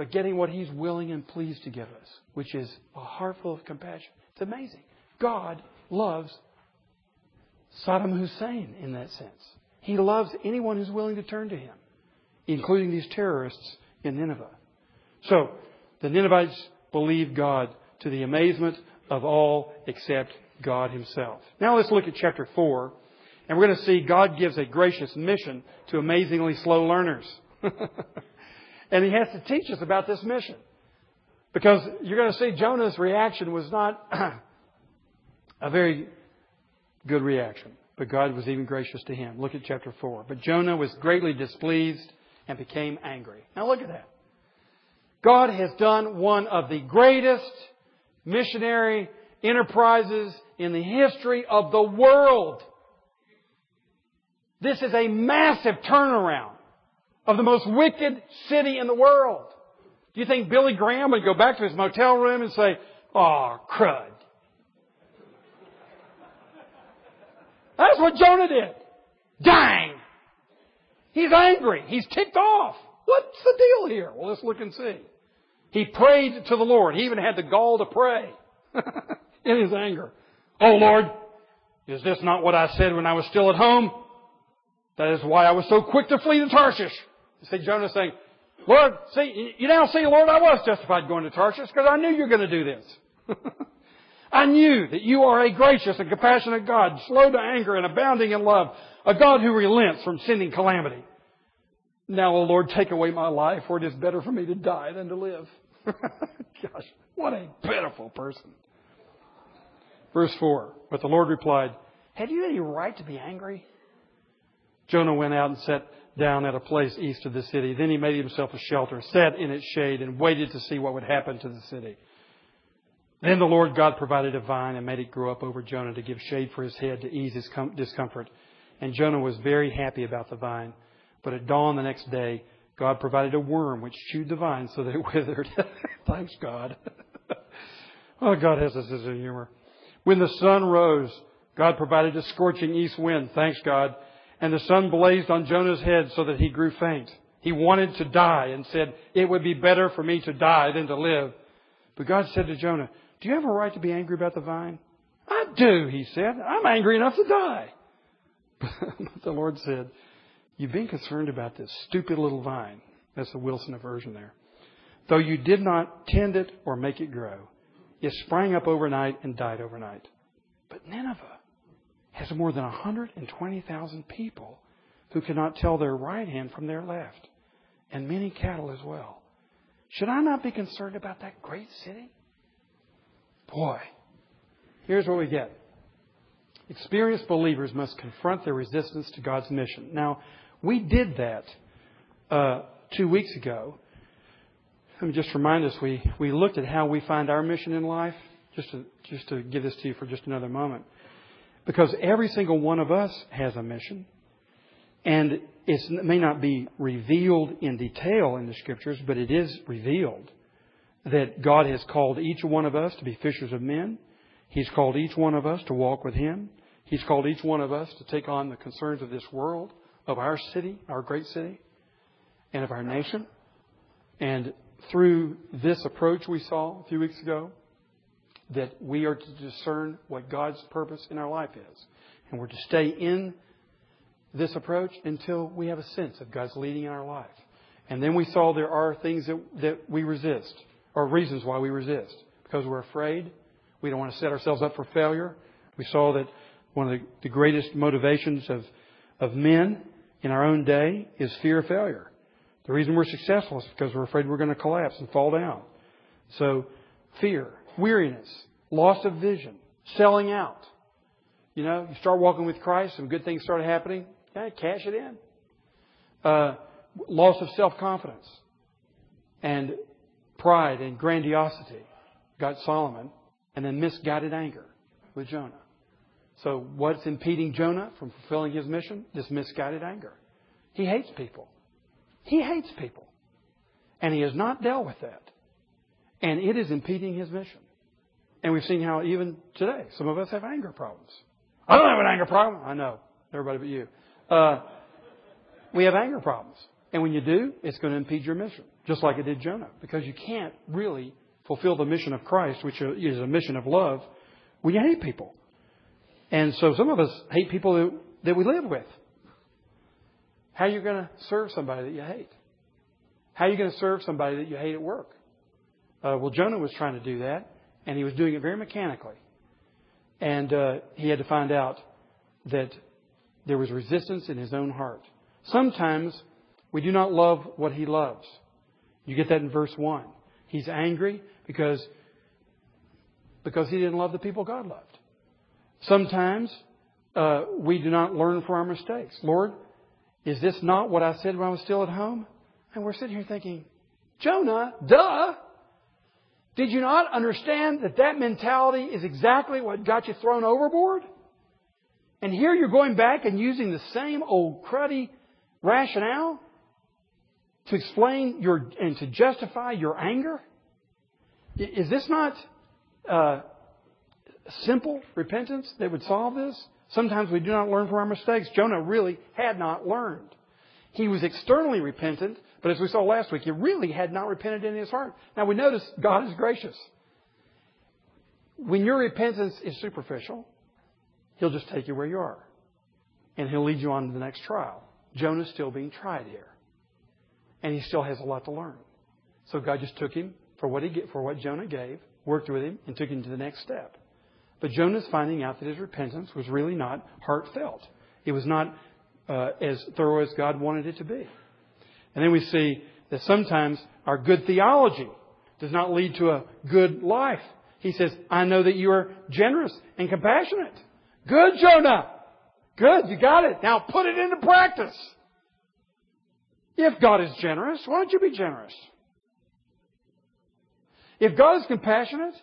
but getting what He's willing and pleased to give us, which is a heart full of compassion. It's amazing. God loves Saddam Hussein in that sense. He loves anyone who's willing to turn to him, including these terrorists in Nineveh. So, the Ninevites believed God to the amazement of all except God Himself. Now let's look at chapter 4, and we're going to see God gives a gracious mission to amazingly slow learners. and He has to teach us about this mission. Because you're going to see Jonah's reaction was not a very good reaction, but God was even gracious to him. Look at chapter 4. But Jonah was greatly displeased and became angry. Now look at that. God has done one of the greatest missionary enterprises in the history of the world. This is a massive turnaround of the most wicked city in the world. Do you think Billy Graham would go back to his motel room and say, Oh, crud. That's what Jonah did. Dang! He's angry. He's ticked off. What's the deal here? Well, let's look and see. He prayed to the Lord. He even had the gall to pray in his anger. Oh Lord, is this not what I said when I was still at home? That is why I was so quick to flee to Tarshish. You see Jonah saying, Lord, see, you now see, Lord, I was justified going to Tarshish because I knew you were going to do this. I knew that you are a gracious and compassionate God, slow to anger and abounding in love, a God who relents from sending calamity. Now, O Lord, take away my life, for it is better for me to die than to live. Gosh, what a pitiful person. Verse 4. But the Lord replied, Have you any right to be angry? Jonah went out and sat down at a place east of the city. Then he made himself a shelter, sat in its shade, and waited to see what would happen to the city. Then the Lord God provided a vine and made it grow up over Jonah to give shade for his head to ease his discomfort. And Jonah was very happy about the vine. But at dawn the next day, God provided a worm which chewed the vine so that it withered. Thanks, God. oh, God has a sense of humor. When the sun rose, God provided a scorching east wind. Thanks, God. And the sun blazed on Jonah's head so that he grew faint. He wanted to die and said, It would be better for me to die than to live. But God said to Jonah, Do you have a right to be angry about the vine? I do, he said. I'm angry enough to die. But the Lord said, You've been concerned about this stupid little vine. That's the Wilson version there. Though you did not tend it or make it grow, it sprang up overnight and died overnight. But Nineveh has more than 120,000 people who cannot tell their right hand from their left, and many cattle as well. Should I not be concerned about that great city? Boy, here's what we get. Experienced believers must confront their resistance to God's mission. Now, we did that uh, two weeks ago. Let me just remind us, we, we looked at how we find our mission in life, just to, just to give this to you for just another moment. Because every single one of us has a mission. And it may not be revealed in detail in the scriptures, but it is revealed that God has called each one of us to be fishers of men. He's called each one of us to walk with Him. He's called each one of us to take on the concerns of this world, of our city, our great city, and of our nation. And through this approach we saw a few weeks ago, that we are to discern what God's purpose in our life is. And we're to stay in this approach until we have a sense of God's leading in our life. And then we saw there are things that, that we resist, or reasons why we resist. Because we're afraid. We don't want to set ourselves up for failure. We saw that one of the, the greatest motivations of, of men in our own day is fear of failure. The reason we're successful is because we're afraid we're going to collapse and fall down. So, fear, weariness, loss of vision, selling out. You know, you start walking with Christ, some good things start happening. Cash it in. Uh, loss of self confidence and pride and grandiosity got Solomon, and then misguided anger with Jonah. So, what's impeding Jonah from fulfilling his mission? This misguided anger. He hates people. He hates people. And he has not dealt with that. And it is impeding his mission. And we've seen how even today, some of us have anger problems. I don't have an anger problem. I know. Everybody but you. Uh, we have anger problems. And when you do, it's going to impede your mission, just like it did Jonah, because you can't really fulfill the mission of Christ, which is a mission of love, when you hate people. And so some of us hate people that, that we live with. How are you going to serve somebody that you hate? How are you going to serve somebody that you hate at work? Uh, well, Jonah was trying to do that, and he was doing it very mechanically. And uh, he had to find out that there was resistance in his own heart. Sometimes we do not love what he loves. You get that in verse 1. He's angry because, because he didn't love the people God loved. Sometimes uh, we do not learn from our mistakes. Lord, is this not what I said when I was still at home? And we're sitting here thinking, Jonah, duh! Did you not understand that that mentality is exactly what got you thrown overboard? And here you're going back and using the same old cruddy rationale to explain your and to justify your anger? Is this not uh, simple repentance that would solve this? Sometimes we do not learn from our mistakes. Jonah really had not learned. He was externally repentant, but as we saw last week, he really had not repented in his heart. Now we notice God is gracious. When your repentance is superficial, He'll just take you where you are. And He'll lead you on to the next trial. Jonah's still being tried here. And he still has a lot to learn. So God just took him for what, he, for what Jonah gave, worked with him, and took him to the next step. But Jonah's finding out that his repentance was really not heartfelt. It was not uh, as thorough as God wanted it to be. And then we see that sometimes our good theology does not lead to a good life. He says, I know that you are generous and compassionate. Good, Jonah. Good, you got it. Now put it into practice. If God is generous, why don't you be generous? If God is compassionate,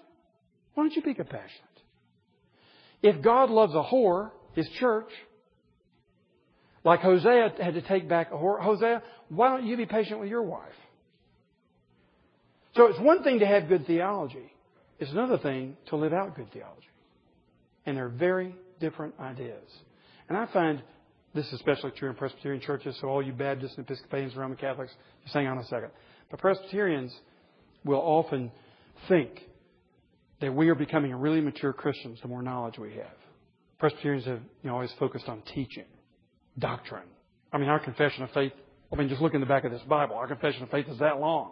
why don't you be compassionate? If God loves a whore, His church, Like Hosea had to take back a whore. Hosea, why don't you be patient with your wife? So it's one thing to have good theology. It's another thing to live out good theology. And they're very different ideas. And I find this is especially true in Presbyterian churches, so all you Baptists and Episcopalians and Roman Catholics, just hang on a second. But Presbyterians will often think that we are becoming really mature Christians the more knowledge we have. Presbyterians have you know, always focused on teaching, doctrine. I mean, our confession of faith, I mean, just look in the back of this Bible. Our confession of faith is that long.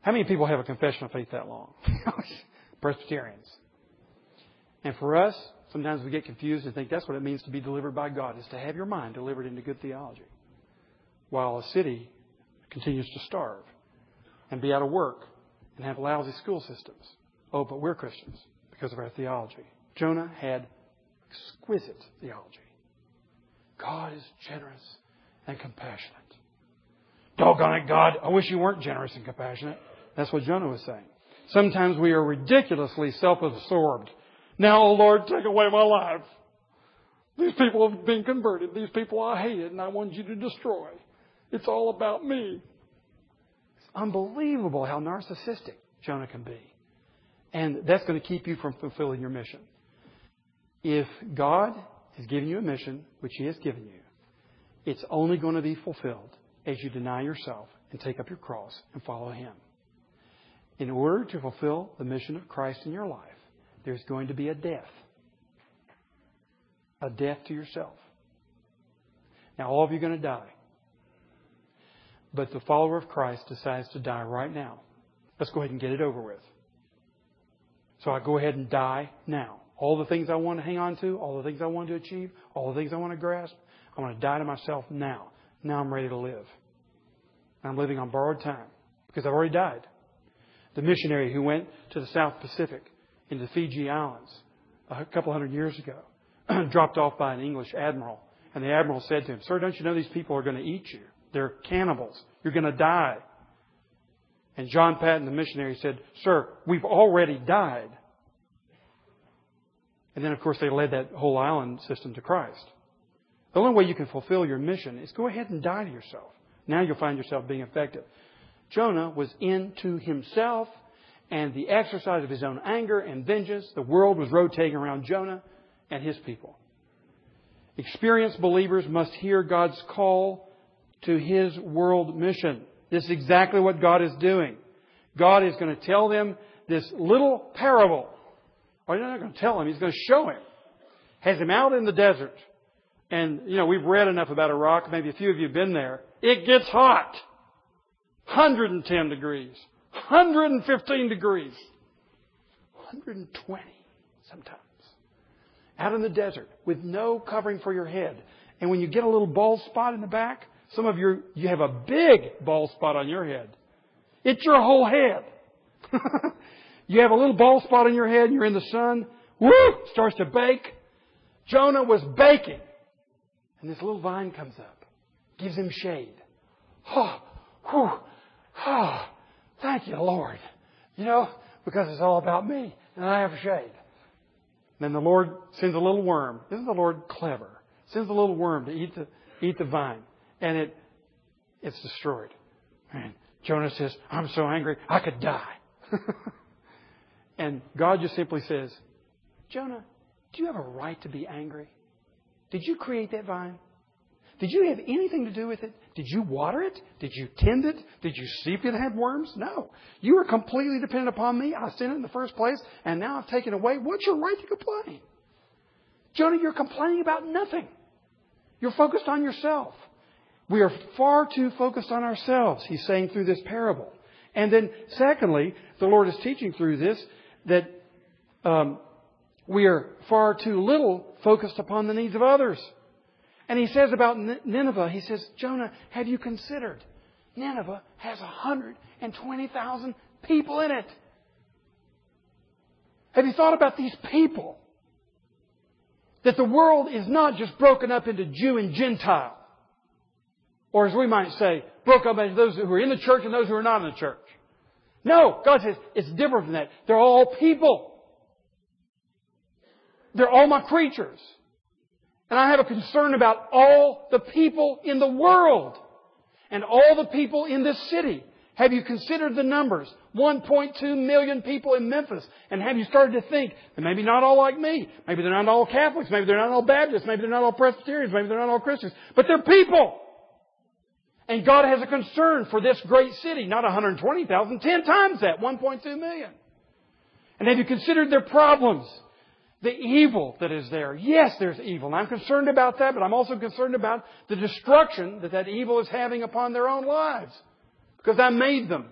How many people have a confession of faith that long? Presbyterians. And for us, sometimes we get confused and think that's what it means to be delivered by God, is to have your mind delivered into good theology. While a city continues to starve and be out of work and have lousy school systems. Oh, but we're Christians because of our theology. Jonah had exquisite theology. God is generous and compassionate. Doggone it, God, I wish you weren't generous and compassionate. That's what Jonah was saying. Sometimes we are ridiculously self-absorbed. Now, oh Lord, take away my life. These people have been converted. These people I hated and I wanted you to destroy. It's all about me. It's unbelievable how narcissistic Jonah can be. And that's going to keep you from fulfilling your mission. If God has given you a mission, which He has given you, it's only going to be fulfilled as you deny yourself and take up your cross and follow Him. In order to fulfill the mission of Christ in your life, there's going to be a death. A death to yourself. Now, all of you are going to die. But the follower of Christ decides to die right now. Let's go ahead and get it over with. So I go ahead and die now. All the things I want to hang on to, all the things I want to achieve, all the things I want to grasp, I want to die to myself now. Now I'm ready to live. I'm living on borrowed time because I've already died. The missionary who went to the South Pacific into the Fiji Islands a couple hundred years ago, dropped off by an English admiral. And the admiral said to him, Sir, don't you know these people are going to eat you? They're cannibals. You're going to die. And John Paton, the missionary, said, Sir, we've already died. And then, of course, they led that whole island system to Christ. The only way you can fulfill your mission is go ahead and die to yourself. Now you'll find yourself being effective. Jonah was into himself and the exercise of his own anger and vengeance. The world was rotating around Jonah and his people. Experienced believers must hear God's call to his world mission. This is exactly what God is doing. God is going to tell them this little parable. Or he's not going to tell him, he's going to show him. Has him out in the desert. And, you know, we've read enough about Iraq, maybe a few of you have been there. It gets hot. 110 degrees. 115 degrees. 120 sometimes. Out in the desert with no covering for your head. And when you get a little bald spot in the back, some of you, you have a big bald spot on your head. It's your whole head. you have a little bald spot on your head and you're in the sun. Woo! Starts to bake. Jonah was baking. And this little vine comes up. Gives him shade. Oh, whew, oh, thank you, Lord. You know, because it's all about me and I have shade. Then the Lord sends a little worm. Isn't the Lord clever? Sends a little worm to eat the, eat the vine and it it's destroyed. And Jonah says, I'm so angry, I could die. and God just simply says, Jonah, do you have a right to be angry? Did you create that vine? Did you have anything to do with it? Did you water it? Did you tend it? Did you see if it had worms? No. You were completely dependent upon me. I sent it in the first place, and now I've taken away. What's your right to complain? Jonah, you're complaining about nothing. You're focused on yourself. We are far too focused on ourselves, he's saying through this parable. And then, secondly, the Lord is teaching through this that um, we are far too little focused upon the needs of others. And he says about Nineveh, he says, Jonah, have you considered? Nineveh has 120,000 people in it. Have you thought about these people? That the world is not just broken up into Jew and Gentile. Or as we might say, broke up into those who are in the church and those who are not in the church. No, God says it's different from that. They're all people. They're all my creatures. And I have a concern about all the people in the world and all the people in this city. Have you considered the numbers? 1.2 million people in Memphis. And have you started to think that maybe not all like me? Maybe they're not all Catholics. Maybe they're not all Baptists. Maybe they're not all Presbyterians. Maybe they're not all Christians. But they're people. And God has a concern for this great city. Not 120,000, 10 times that. 1.2 million. And have you considered their problems? The evil that is there. Yes, there's evil. And I'm concerned about that, but I'm also concerned about the destruction that that evil is having upon their own lives. Because I made them.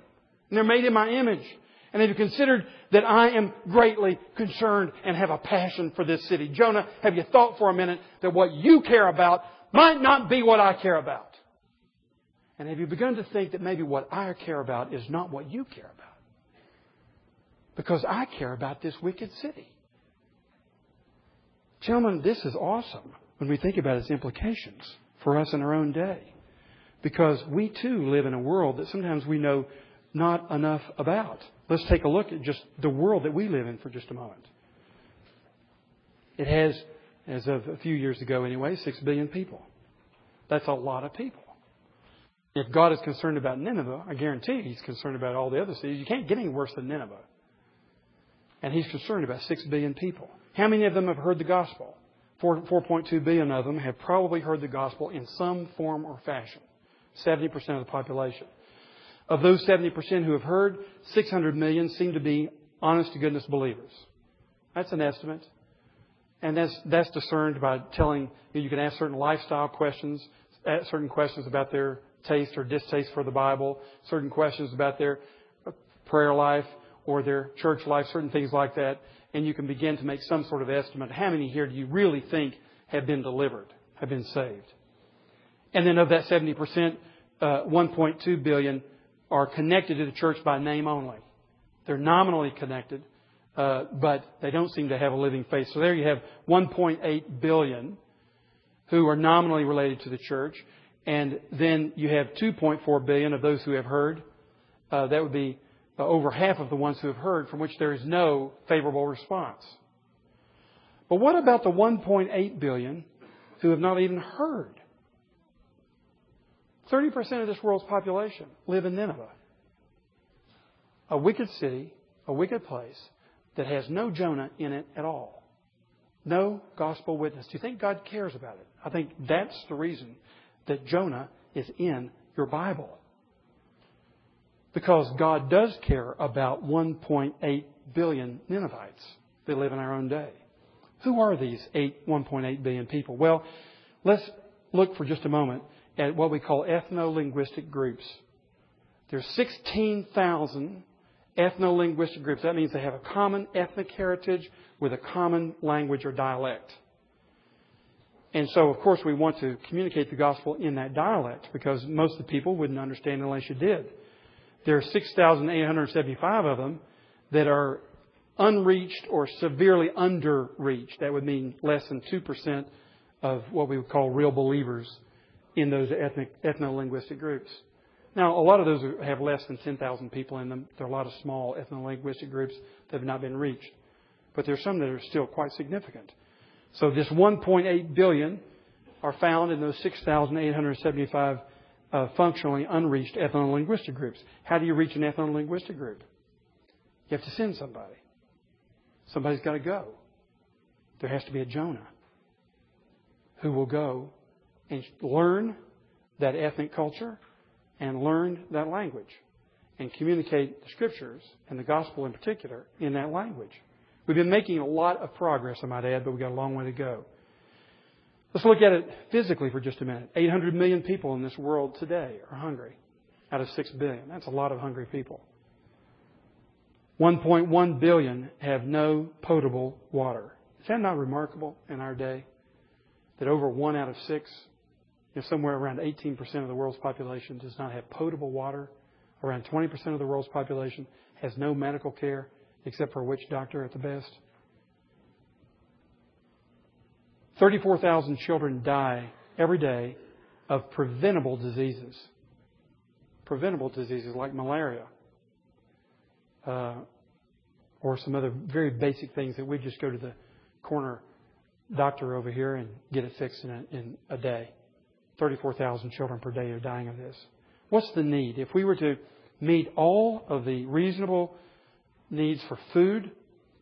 And they're made in my image. And have you considered that I am greatly concerned and have a passion for this city? Jonah, have you thought for a minute that what you care about might not be what I care about? And have you begun to think that maybe what I care about is not what you care about? Because I care about this wicked city. Gentlemen, this is awesome when we think about its implications for us in our own day. Because we too live in a world that sometimes we know not enough about. Let's take a look at just the world that we live in for just a moment. It has, as of a few years ago anyway, six billion people. That's a lot of people. If God is concerned about Nineveh, I guarantee He's concerned about all the other cities. You can't get any worse than Nineveh. And He's concerned about six billion people. How many of them have heard the gospel? 4.2 billion of them have probably heard the gospel in some form or fashion. 70% of the population. Of those 70% who have heard, 600 million seem to be honest to goodness believers. That's an estimate. And that's, that's discerned by telling, you, can ask certain lifestyle questions, ask certain questions about their taste or distaste for the Bible, certain questions about their prayer life or their church life, certain things like that. And you can begin to make some sort of estimate. How many here do you really think have been delivered, have been saved? And then of that 70%, uh, 1.2 billion are connected to the church by name only. They're nominally connected, uh, but they don't seem to have a living faith. So there you have 1.8 billion who are nominally related to the church, and then you have 2.4 billion of those who have heard. Uh, that would be Uh, over half of the ones who have heard, from which there is no favorable response. But what about the 1.8 billion who have not even heard? 30% of this world's population live in Nineveh. A wicked city, a wicked place that has no Jonah in it at all. No gospel witness. Do you think God cares about it? I think that's the reason that Jonah is in your Bible. Because God does care about 1.8 billion Ninevites that live in our own day. Who are these 8, 1.8 billion people? Well, let's look for just a moment at what we call ethno-linguistic groups. There's 16,000 ethno-linguistic groups. That means they have a common ethnic heritage with a common language or dialect. And so, of course, we want to communicate the gospel in that dialect because most of the people wouldn't understand unless you did. There are 6,875 of them that are unreached or severely underreached. That would mean less than 2% of what we would call real believers in those ethnic, ethno-linguistic groups. Now, a lot of those have less than 10,000 people in them. There are a lot of small ethno-linguistic groups that have not been reached. But there are some that are still quite significant. So this 1.8 billion are found in those 6,875 uh, functionally unreached ethno-linguistic groups. How do you reach an ethno-linguistic group? You have to send somebody. Somebody's got to go. There has to be a Jonah who will go and learn that ethnic culture and learn that language and communicate the scriptures and the gospel in particular in that language. We've been making a lot of progress, I might add, but we've got a long way to go. Let's look at it physically for just a minute. 800 million people in this world today are hungry out of 6 billion. That's a lot of hungry people. 1.1 billion have no potable water. Is that not remarkable in our day? That over one out of six you know, somewhere around 18% of the world's population does not have potable water. Around 20% of the world's population has no medical care except for a witch doctor at the best. 34,000 children die every day of preventable diseases. Preventable diseases like malaria uh, or some other very basic things that we just go to the corner doctor over here and get it fixed in a, in a day. 34,000 children per day are dying of this. What's the need? If we were to meet all of the reasonable needs for food,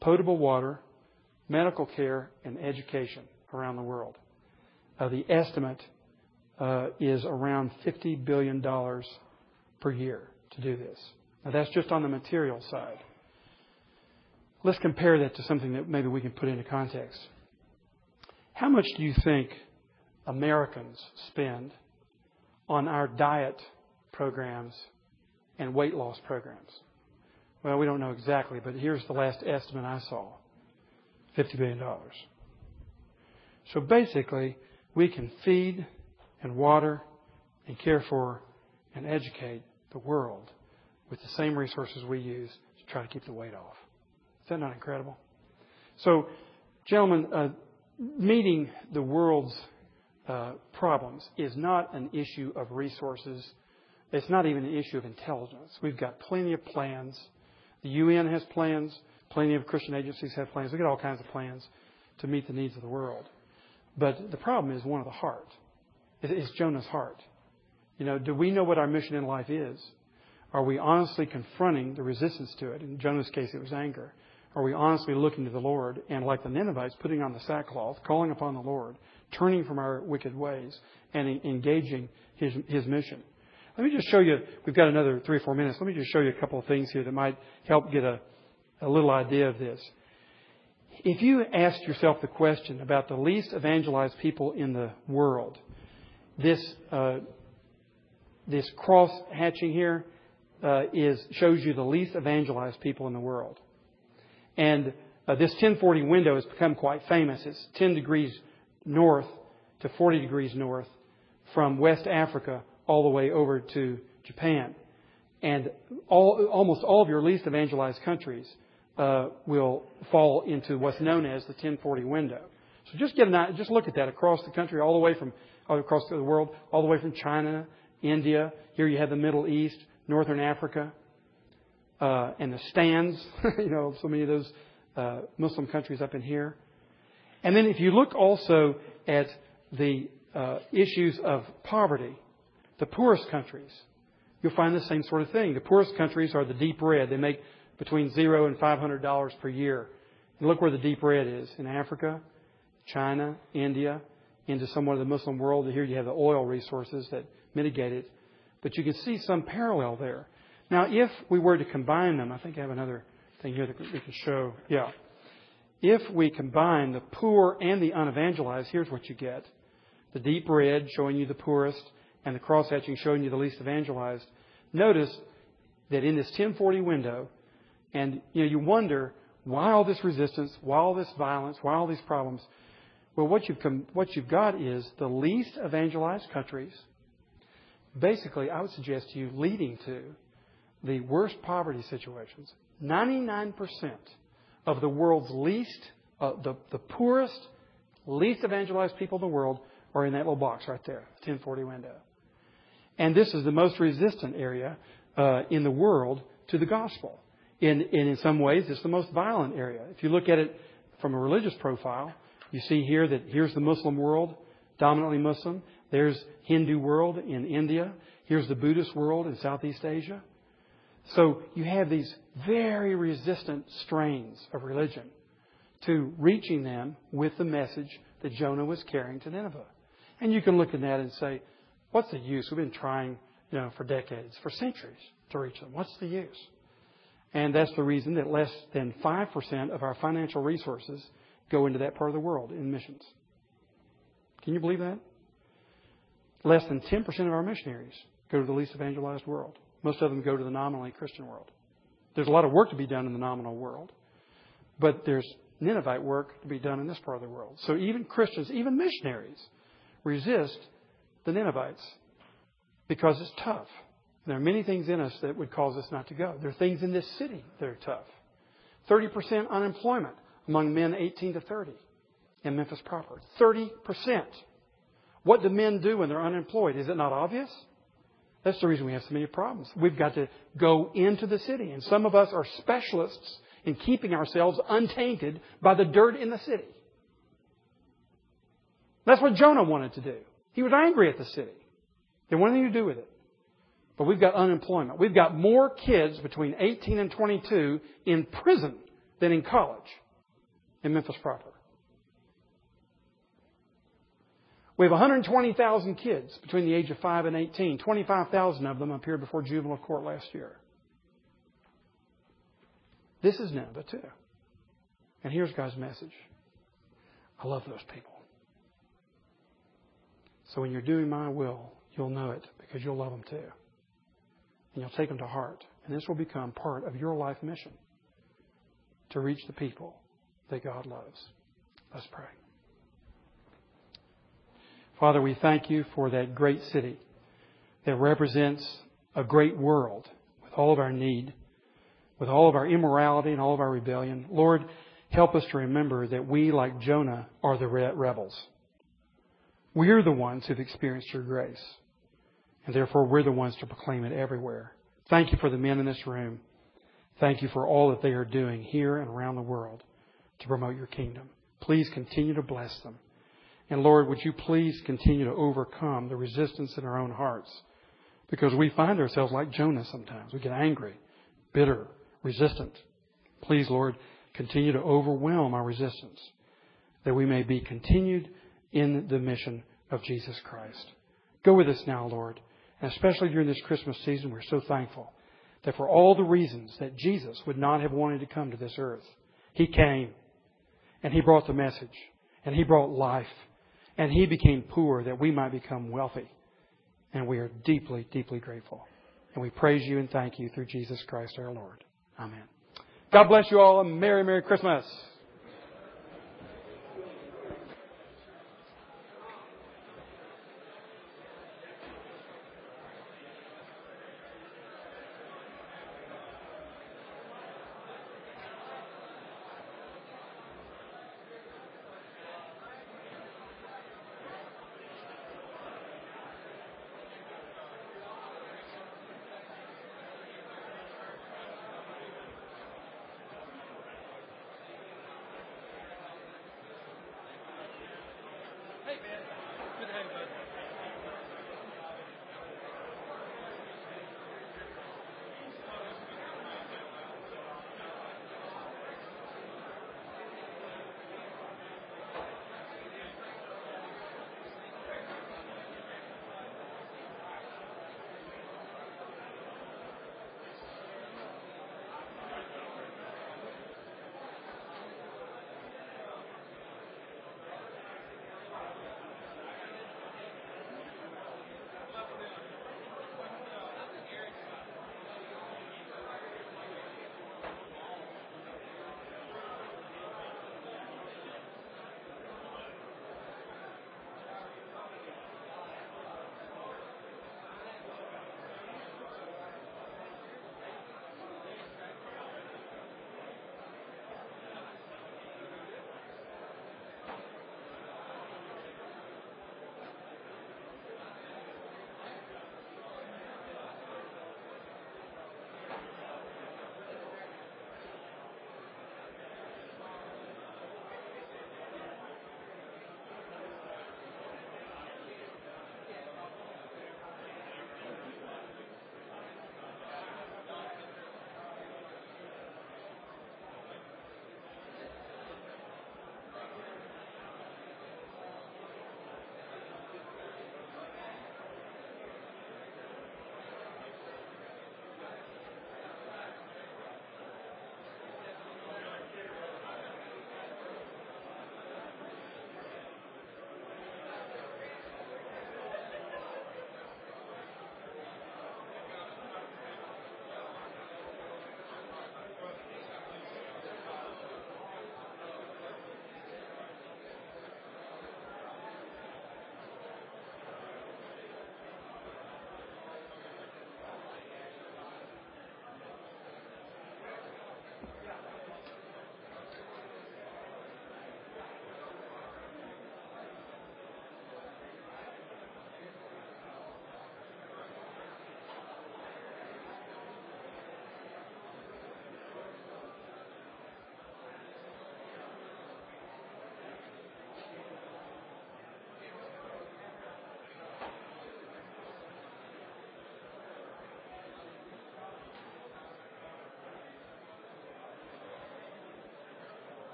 potable water, medical care, and education around the world, uh, the estimate uh, is around $50 billion per year to do this. Now, that's just on the material side. Let's compare that to something that maybe we can put into context. How much do you think Americans spend on our diet programs and weight loss programs? Well, we don't know exactly, but here's the last estimate I saw $50 billion. So basically, we can feed and water and care for and educate the world with the same resources we use to try to keep the weight off. Is that not incredible? So, gentlemen, uh, meeting the world's uh, problems is not an issue of resources. It's not even an issue of intelligence. We've got plenty of plans. The UN has plans. Plenty of Christian agencies have plans. We've got all kinds of plans to meet the needs of the world. But the problem is one of the heart. It's Jonah's heart. You know, do we know what our mission in life is? Are we honestly confronting the resistance to it? In Jonah's case, it was anger. Are we honestly looking to the Lord and, like the Ninevites, putting on the sackcloth, calling upon the Lord, turning from our wicked ways, and engaging his, his mission? Let me just show you, we've got another three or four minutes. Let me just show you a couple of things here that might help get a, a little idea of this. If you ask yourself the question about the least evangelized people in the world, this, uh, this cross hatching here uh, is, shows you the least evangelized people in the world. And uh, this 1040 window has become quite famous. It's 10 degrees north to 40 degrees north from West Africa all the way over to Japan. And all, almost all of your least evangelized countries uh, will fall into what's known as the 1040 window. So just get an, just look at that across the country, all the way from all across the world, all the way from China, India. Here you have the Middle East, Northern Africa, uh, and the stands, you know, so many of those uh, Muslim countries up in here. And then if you look also at the uh, issues of poverty, the poorest countries, you'll find the same sort of thing. The poorest countries are the deep red. They make between zero and five hundred dollars per year. And look where the deep red is in Africa, China, India, into somewhat of the Muslim world. Here you have the oil resources that mitigate it. But you can see some parallel there. Now, if we were to combine them, I think I have another thing here that we can show. Yeah. If we combine the poor and the unevangelized, here's what you get. The deep red showing you the poorest and the cross hatching showing you the least evangelized. Notice that in this 1040 window, and you know, you wonder why all this resistance, why all this violence, why all these problems. Well, what you've, what you've got is the least evangelized countries, basically, I would suggest to you, leading to the worst poverty situations, 99% of the world's least, uh, the, the poorest, least evangelized people in the world are in that little box right there, 1040 window. And this is the most resistant area uh, in the world to the gospel. In, in, in some ways, it's the most violent area. If you look at it from a religious profile, you see here that here's the Muslim world, dominantly Muslim. There's Hindu world in India. Here's the Buddhist world in Southeast Asia. So you have these very resistant strains of religion to reaching them with the message that Jonah was carrying to Nineveh. And you can look at that and say, what's the use? We've been trying, you know, for decades, for centuries to reach them. What's the use? And that's the reason that less than 5% of our financial resources go into that part of the world in missions. Can you believe that? Less than 10% of our missionaries go to the least evangelized world. Most of them go to the nominally Christian world. There's a lot of work to be done in the nominal world, but there's Ninevite work to be done in this part of the world. So even Christians, even missionaries, resist the Ninevites because it's tough. There are many things in us that would cause us not to go. There are things in this city that are tough. 30% unemployment among men 18 to 30 in Memphis proper. 30%. What do men do when they're unemployed? Is it not obvious? That's the reason we have so many problems. We've got to go into the city. And some of us are specialists in keeping ourselves untainted by the dirt in the city. That's what Jonah wanted to do. He was angry at the city. They wanted anything to do with it. But we've got unemployment. We've got more kids between 18 and 22 in prison than in college in Memphis proper. We have 120,000 kids between the age of 5 and 18. 25,000 of them appeared before juvenile court last year. This is Nineveh too. And here's God's message. I love those people. So when you're doing my will, you'll know it because you'll love them too. And you'll take them to heart. And this will become part of your life mission to reach the people that God loves. Let's pray. Father, we thank you for that great city that represents a great world with all of our need, with all of our immorality and all of our rebellion. Lord, help us to remember that we, like Jonah, are the rebels. We're the ones who've experienced your grace. And therefore, we're the ones to proclaim it everywhere. Thank you for the men in this room. Thank you for all that they are doing here and around the world to promote your kingdom. Please continue to bless them. And Lord, would you please continue to overcome the resistance in our own hearts? Because we find ourselves like Jonah sometimes. We get angry, bitter, resistant. Please, Lord, continue to overwhelm our resistance that we may be continued in the mission of Jesus Christ. Go with us now, Lord. And especially during this Christmas season, we're so thankful that for all the reasons that Jesus would not have wanted to come to this earth, He came and He brought the message and He brought life and He became poor that we might become wealthy. And we are deeply, deeply grateful. And we praise you and thank you through Jesus Christ our Lord. Amen. God bless you all. And Merry, Merry Christmas.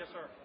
Yes, sir.